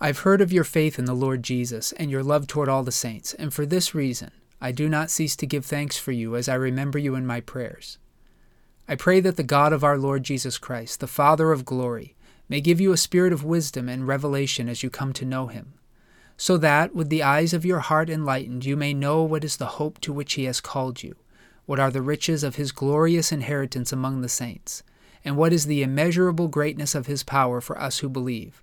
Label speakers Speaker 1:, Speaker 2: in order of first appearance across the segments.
Speaker 1: I've heard of your faith in the Lord Jesus and your love toward all the saints, and for this reason I do not cease to give thanks for you as I remember you in my prayers. I pray that the God of our Lord Jesus Christ, the Father of glory, may give you a spirit of wisdom and revelation as you come to know him, so that, with the eyes of your heart enlightened, you may know what is the hope to which he has called you, what are the riches of his glorious inheritance among the saints, and what is the immeasurable greatness of his power for us who believe,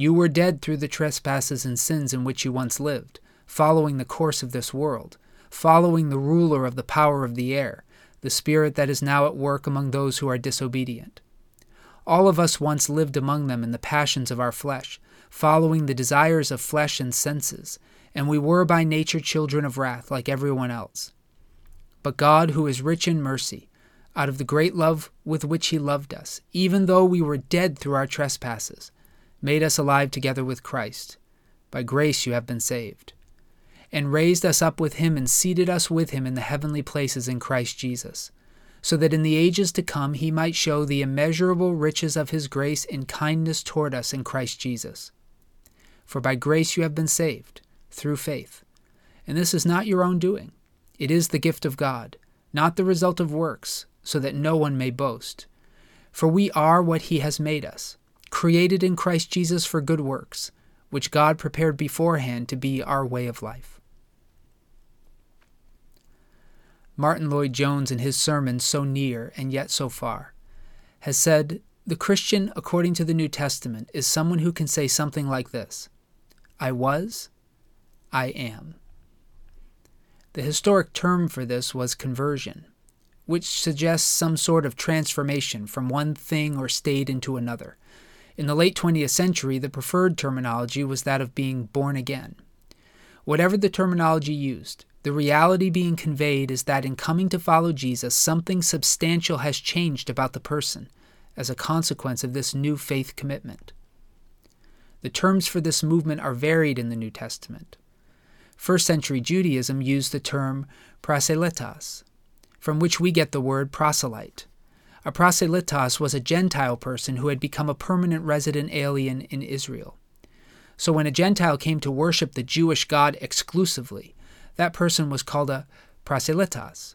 Speaker 1: You were dead through the trespasses and sins in which you once lived following the course of this world, following the ruler of the power of the air, the spirit that is now at work among those who are disobedient. All of us once lived among them in the passions of our flesh, following the desires of flesh and senses, and we were by nature children of wrath like everyone else. But God, who is rich in mercy, out of the great love with which He loved us, even though we were dead through our trespasses, made us alive together with Christ. By grace you have been saved and raised us up with him and seated us with him in the heavenly places in Christ Jesus, so that in the ages to come he might show the immeasurable riches of his grace and kindness toward us in Christ Jesus. For by grace you have been saved, through faith. And this is not your own doing, it is the gift of God, not the result of works, so that no one may boast. For we are what he has made us, created in Christ Jesus for good works, which God prepared beforehand to be our way of life. Martyn Lloyd-Jones, in his sermon So Near and Yet So Far, has said the Christian, according to the New Testament, is someone who can say something like this I was, I am. The historic term for this was conversion, which suggests some sort of transformation from one thing or state into another. In the late 20th century, the preferred terminology was that of being born again. Whatever the terminology used, the reality being conveyed is that in coming to follow Jesus, something substantial has changed about the person as a consequence of this new faith commitment. The terms for this movement are varied in the New Testament. First century Judaism used the term proselytos, from which we get the word proselyte. A proselytos was a Gentile person who had become a permanent resident alien in Israel. So when a Gentile came to worship the Jewish God exclusively, that person was called a proselytos.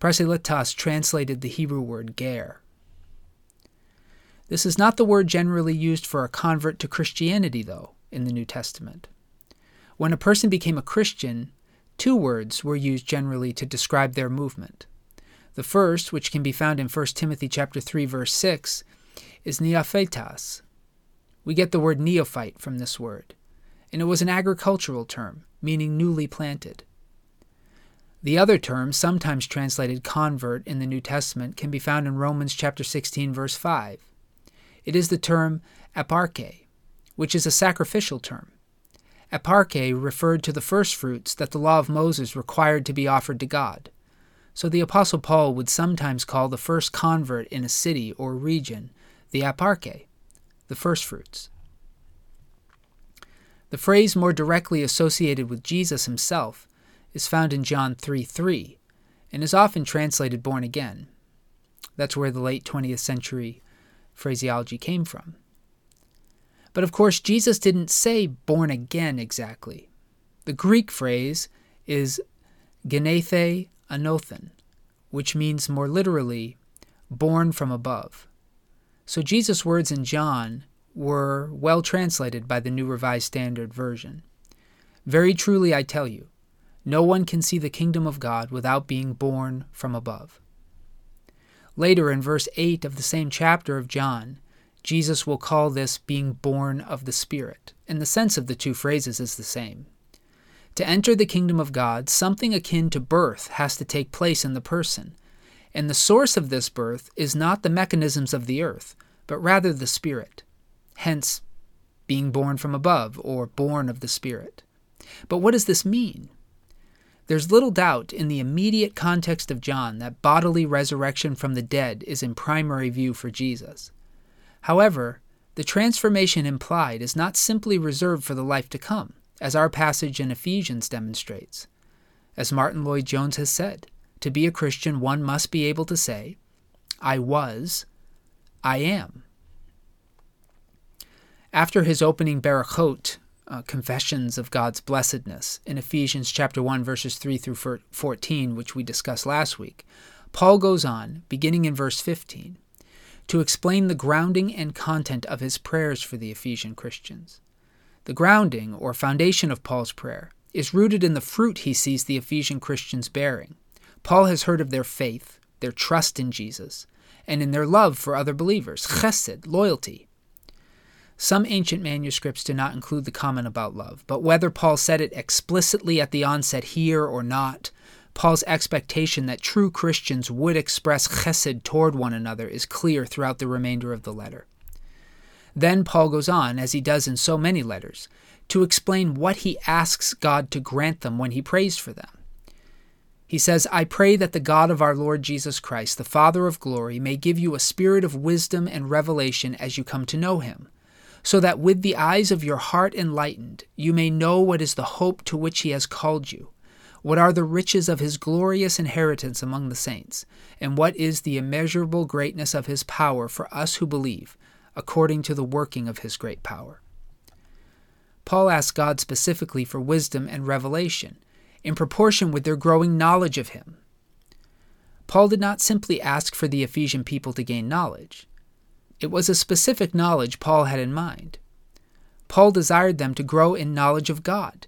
Speaker 1: Proselytos translated the Hebrew word ger. This is not the word generally used for a convert to Christianity, though, in the New Testament. When a person became a Christian, two words were used generally to describe their movement. The first, which can be found in 1 Timothy chapter 3 verse 6, is neophytos. We get the word neophyte from this word, and it was an agricultural term meaning newly planted. The other term, sometimes translated convert in the New Testament, can be found in Romans chapter 16 verse 5. It is the term aparche, which is a sacrificial term. Aparche referred to the first fruits that the law of Moses required to be offered to God. So the apostle Paul would sometimes call the first convert in a city or region the aparche, the first fruits. The phrase more directly associated with Jesus himself is found in John 3 3 and is often translated born again. That's where the late 20th century phraseology came from. But of course, Jesus didn't say born again exactly. The Greek phrase is genethe anothen, which means more literally, born from above. So Jesus' words in John were well translated by the New Revised Standard Version. Very truly I tell you, no one can see the kingdom of God without being born from above. Later in verse 8 of the same chapter of John, Jesus will call this being born of the Spirit, and the sense of the two phrases is the same. To enter the kingdom of God, something akin to birth has to take place in the person, and the source of this birth is not the mechanisms of the earth, but rather the Spirit hence being born from above or born of the Spirit. But what does this mean? There's little doubt in the immediate context of John that bodily resurrection from the dead is in primary view for Jesus. However, the transformation implied is not simply reserved for the life to come, as our passage in Ephesians demonstrates. As Martyn Lloyd-Jones has said, to be a Christian, one must be able to say, I was, I am. After his opening Berachot, uh, confessions of God's blessedness in Ephesians chapter 1 verses 3 through 14 which we discussed last week, Paul goes on, beginning in verse 15, to explain the grounding and content of his prayers for the Ephesian Christians. The grounding or foundation of Paul's prayer is rooted in the fruit he sees the Ephesian Christians bearing. Paul has heard of their faith, their trust in Jesus, and in their love for other believers, chesed, loyalty, some ancient manuscripts do not include the comment about love, but whether Paul said it explicitly at the onset here or not, Paul's expectation that true Christians would express chesed toward one another is clear throughout the remainder of the letter. Then Paul goes on, as he does in so many letters, to explain what he asks God to grant them when he prays for them. He says, I pray that the God of our Lord Jesus Christ, the Father of glory, may give you a spirit of wisdom and revelation as you come to know him so that with the eyes of your heart enlightened, you may know what is the hope to which he has called you, what are the riches of his glorious inheritance among the saints, and what is the immeasurable greatness of his power for us who believe, according to the working of his great power. Paul asks God specifically for wisdom and revelation, in proportion with their growing knowledge of him. Paul did not simply ask for the Ephesian people to gain knowledge. It was a specific knowledge Paul had in mind. Paul desired them to grow in knowledge of God,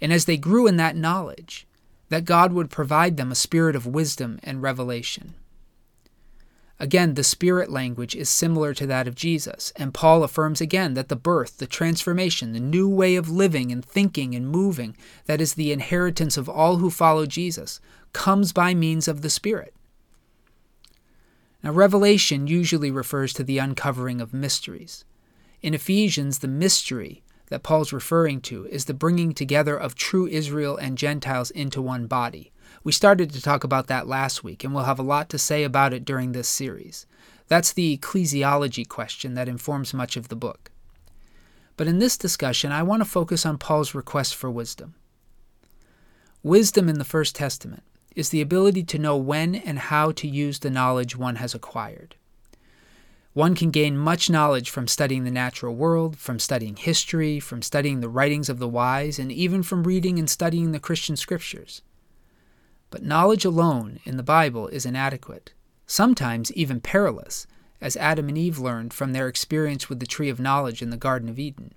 Speaker 1: and as they grew in that knowledge, that God would provide them a spirit of wisdom and revelation. Again, the spirit language is similar to that of Jesus, and Paul affirms again that the birth, the transformation, the new way of living and thinking and moving that is the inheritance of all who follow Jesus comes by means of the Spirit. Now, revelation usually refers to the uncovering of mysteries. In Ephesians, the mystery that Paul's referring to is the bringing together of true Israel and Gentiles into one body. We started to talk about that last week, and we'll have a lot to say about it during this series. That's the ecclesiology question that informs much of the book. But in this discussion, I want to focus on Paul's request for wisdom. Wisdom in the First Testament is the ability to know when and how to use the knowledge one has acquired. One can gain much knowledge from studying the natural world, from studying history, from studying the writings of the wise, and even from reading and studying the Christian scriptures. But knowledge alone in the Bible is inadequate, sometimes even perilous, as Adam and Eve learned from their experience with the tree of knowledge in the Garden of Eden.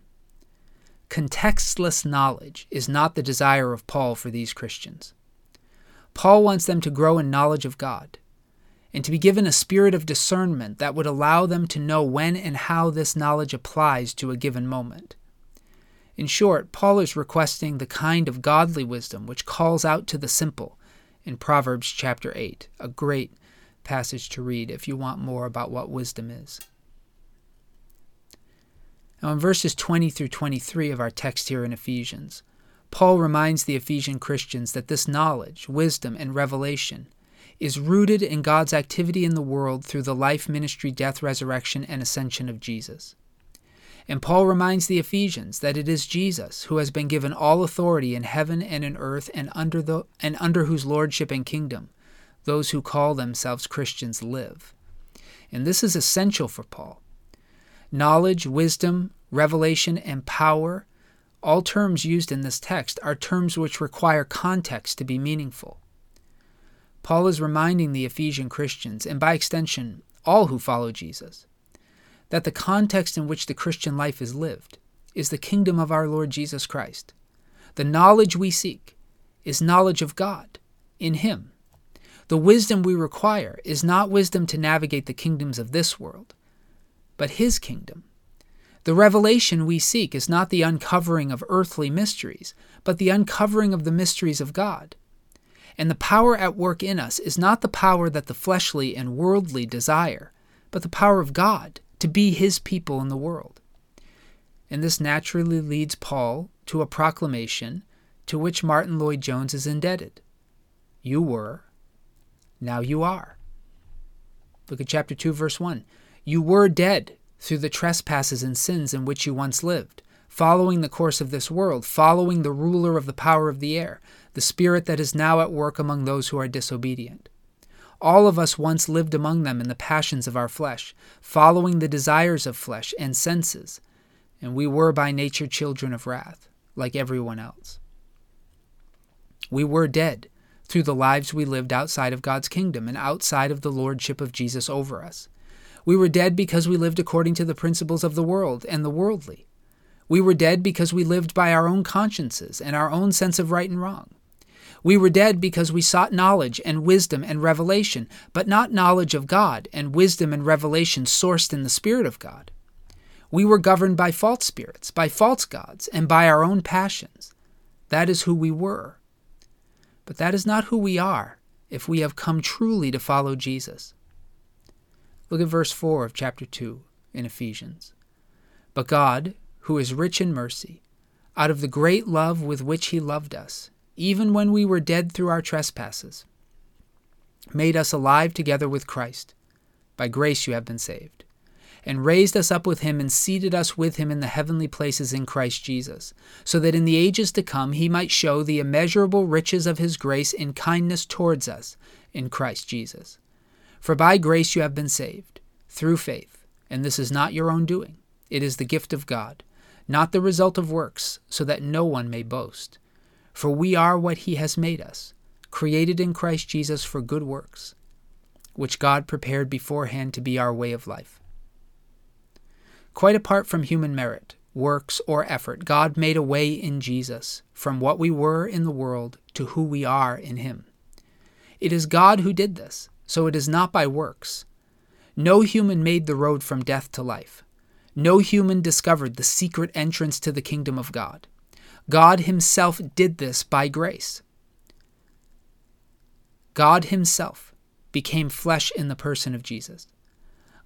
Speaker 1: Contextless knowledge is not the desire of Paul for these Christians. Paul wants them to grow in knowledge of God and to be given a spirit of discernment that would allow them to know when and how this knowledge applies to a given moment. In short, Paul is requesting the kind of godly wisdom which calls out to the simple in Proverbs chapter 8, a great passage to read if you want more about what wisdom is. Now, in verses 20 through 23 of our text here in Ephesians, Paul reminds the Ephesian Christians that this knowledge, wisdom, and revelation is rooted in God's activity in the world through the life, ministry, death, resurrection, and ascension of Jesus. And Paul reminds the Ephesians that it is Jesus who has been given all authority in heaven and in earth and under the and under whose lordship and kingdom those who call themselves Christians live. And this is essential for Paul. Knowledge, wisdom, revelation, and power all terms used in this text are terms which require context to be meaningful. Paul is reminding the Ephesian Christians, and by extension, all who follow Jesus, that the context in which the Christian life is lived is the kingdom of our Lord Jesus Christ. The knowledge we seek is knowledge of God in Him. The wisdom we require is not wisdom to navigate the kingdoms of this world, but His kingdom the revelation we seek is not the uncovering of earthly mysteries, but the uncovering of the mysteries of God. And the power at work in us is not the power that the fleshly and worldly desire, but the power of God to be His people in the world. And this naturally leads Paul to a proclamation to which Martyn Lloyd-Jones is indebted. You were, now you are. Look at chapter 2, verse 1. You were dead through the trespasses and sins in which you once lived, following the course of this world, following the ruler of the power of the air, the spirit that is now at work among those who are disobedient. All of us once lived among them in the passions of our flesh, following the desires of flesh and senses, and we were by nature children of wrath, like everyone else. We were dead through the lives we lived outside of God's kingdom and outside of the lordship of Jesus over us. We were dead because we lived according to the principles of the world and the worldly. We were dead because we lived by our own consciences and our own sense of right and wrong. We were dead because we sought knowledge and wisdom and revelation, but not knowledge of God and wisdom and revelation sourced in the Spirit of God. We were governed by false spirits, by false gods, and by our own passions. That is who we were. But that is not who we are if we have come truly to follow Jesus. Look at verse 4 of chapter 2 in Ephesians. But God, who is rich in mercy, out of the great love with which He loved us, even when we were dead through our trespasses, made us alive together with Christ. By grace you have been saved and raised us up with him and seated us with him in the heavenly places in Christ Jesus, so that in the ages to come he might show the immeasurable riches of his grace in kindness towards us in Christ Jesus. For by grace you have been saved, through faith, and this is not your own doing, it is the gift of God, not the result of works, so that no one may boast. For we are what he has made us, created in Christ Jesus for good works, which God prepared beforehand to be our way of life. Quite apart from human merit, works, or effort, God made a way in Jesus from what we were in the world to who we are in Him. It is God who did this, so it is not by works. No human made the road from death to life. No human discovered the secret entrance to the kingdom of God. God Himself did this by grace. God Himself became flesh in the person of Jesus.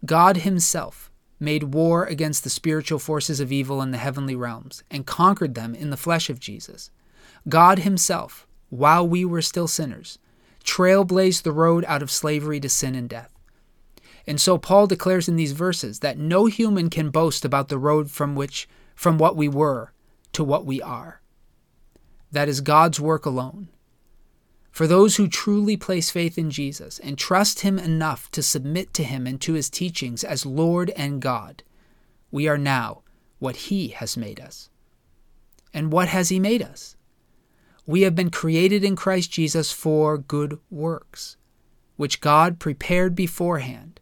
Speaker 1: God Himself made war against the spiritual forces of evil in the heavenly realms and conquered them in the flesh of Jesus. God Himself, while we were still sinners, trailblazed the road out of slavery to sin and death. And so Paul declares in these verses that no human can boast about the road from which from what we were to what we are. That is God's work alone. For those who truly place faith in Jesus and trust Him enough to submit to Him and to His teachings as Lord and God, we are now what He has made us. And what has He made us? We have been created in Christ Jesus for good works, which God prepared beforehand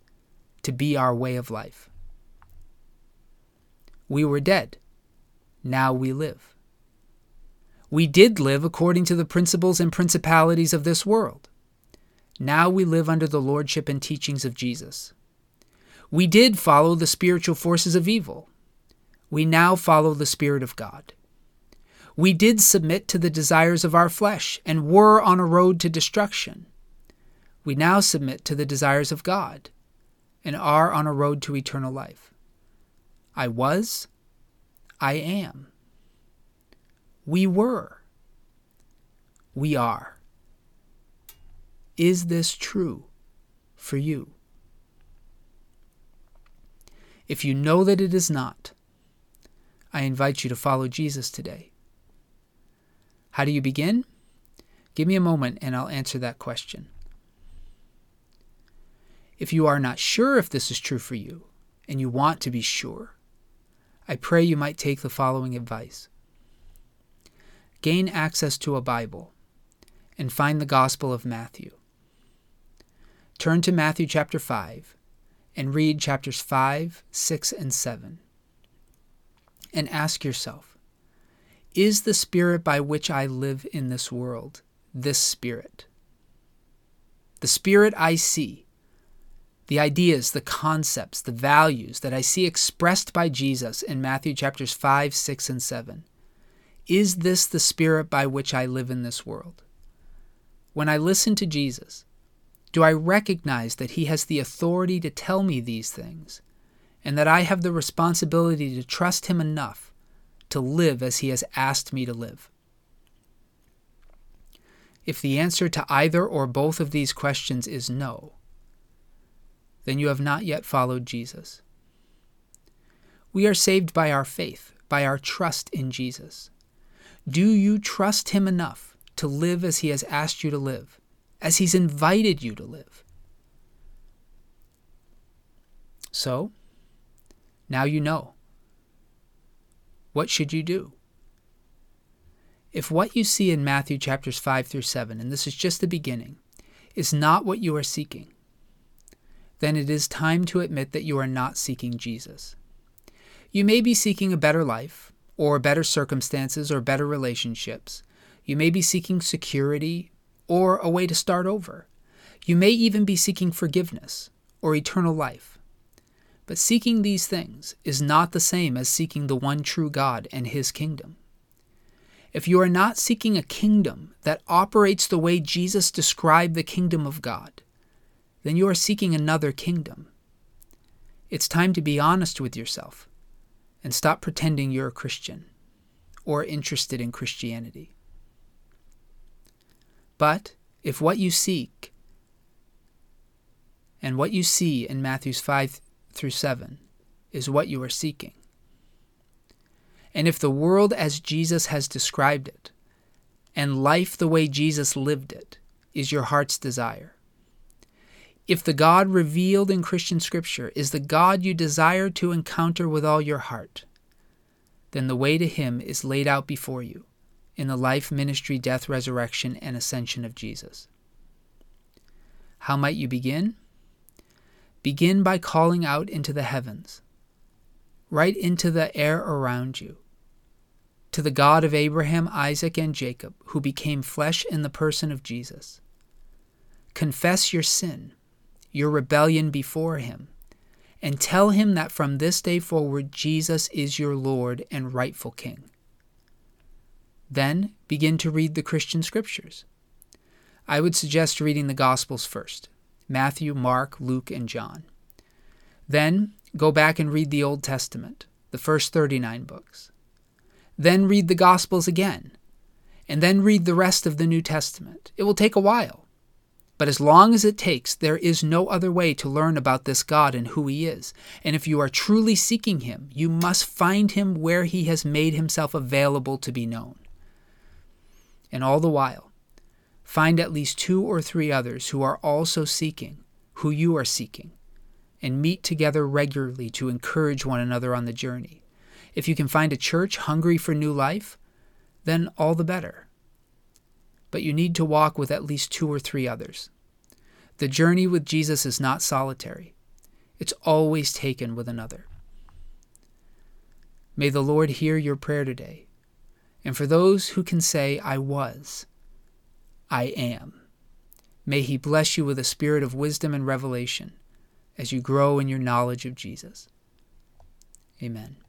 Speaker 1: to be our way of life. We were dead. Now we live. We did live according to the principles and principalities of this world. Now we live under the lordship and teachings of Jesus. We did follow the spiritual forces of evil. We now follow the Spirit of God. We did submit to the desires of our flesh and were on a road to destruction. We now submit to the desires of God and are on a road to eternal life. I was, I am. We were. We are. Is this true for you? If you know that it is not, I invite you to follow Jesus today. How do you begin? Give me a moment and I'll answer that question. If you are not sure if this is true for you and you want to be sure, I pray you might take the following advice gain access to a Bible, and find the Gospel of Matthew. Turn to Matthew chapter 5 and read chapters 5, 6, and 7. And ask yourself Is the Spirit by which I live in this world this Spirit? The Spirit I see, the ideas, the concepts, the values that I see expressed by Jesus in Matthew chapters 5, 6, and 7 is this the spirit by which I live in this world? When I listen to Jesus, do I recognize that He has the authority to tell me these things, and that I have the responsibility to trust Him enough to live as He has asked me to live? If the answer to either or both of these questions is no, then you have not yet followed Jesus. We are saved by our faith, by our trust in Jesus. Do you trust Him enough to live as He has asked you to live, as He's invited you to live? So, now you know. What should you do? If what you see in Matthew chapters 5 through 7, and this is just the beginning, is not what you are seeking, then it is time to admit that you are not seeking Jesus. You may be seeking a better life, or better circumstances, or better relationships. You may be seeking security, or a way to start over. You may even be seeking forgiveness, or eternal life. But seeking these things is not the same as seeking the one true God and His kingdom. If you are not seeking a kingdom that operates the way Jesus described the kingdom of God, then you are seeking another kingdom. It's time to be honest with yourself and stop pretending you're a Christian or interested in Christianity. But if what you seek and what you see in Matthews 5 through 7 is what you are seeking, and if the world as Jesus has described it, and life the way Jesus lived it, is your heart's desire, if the God revealed in Christian Scripture is the God you desire to encounter with all your heart, then the way to Him is laid out before you in the life, ministry, death, resurrection, and ascension of Jesus. How might you begin? Begin by calling out into the heavens, right into the air around you, to the God of Abraham, Isaac, and Jacob, who became flesh in the person of Jesus. Confess your sin your rebellion before Him, and tell Him that from this day forward Jesus is your Lord and rightful King. Then begin to read the Christian Scriptures. I would suggest reading the Gospels first Matthew, Mark, Luke, and John. Then go back and read the Old Testament, the first 39 books. Then read the Gospels again, and then read the rest of the New Testament. It will take a while. But as long as it takes, there is no other way to learn about this God and who He is. And if you are truly seeking Him, you must find Him where He has made Himself available to be known. And all the while, find at least two or three others who are also seeking who you are seeking, and meet together regularly to encourage one another on the journey. If you can find a church hungry for new life, then all the better but you need to walk with at least two or three others. The journey with Jesus is not solitary, it's always taken with another. May the Lord hear your prayer today. And for those who can say, I was, I am, may He bless you with a spirit of wisdom and revelation as you grow in your knowledge of Jesus. Amen.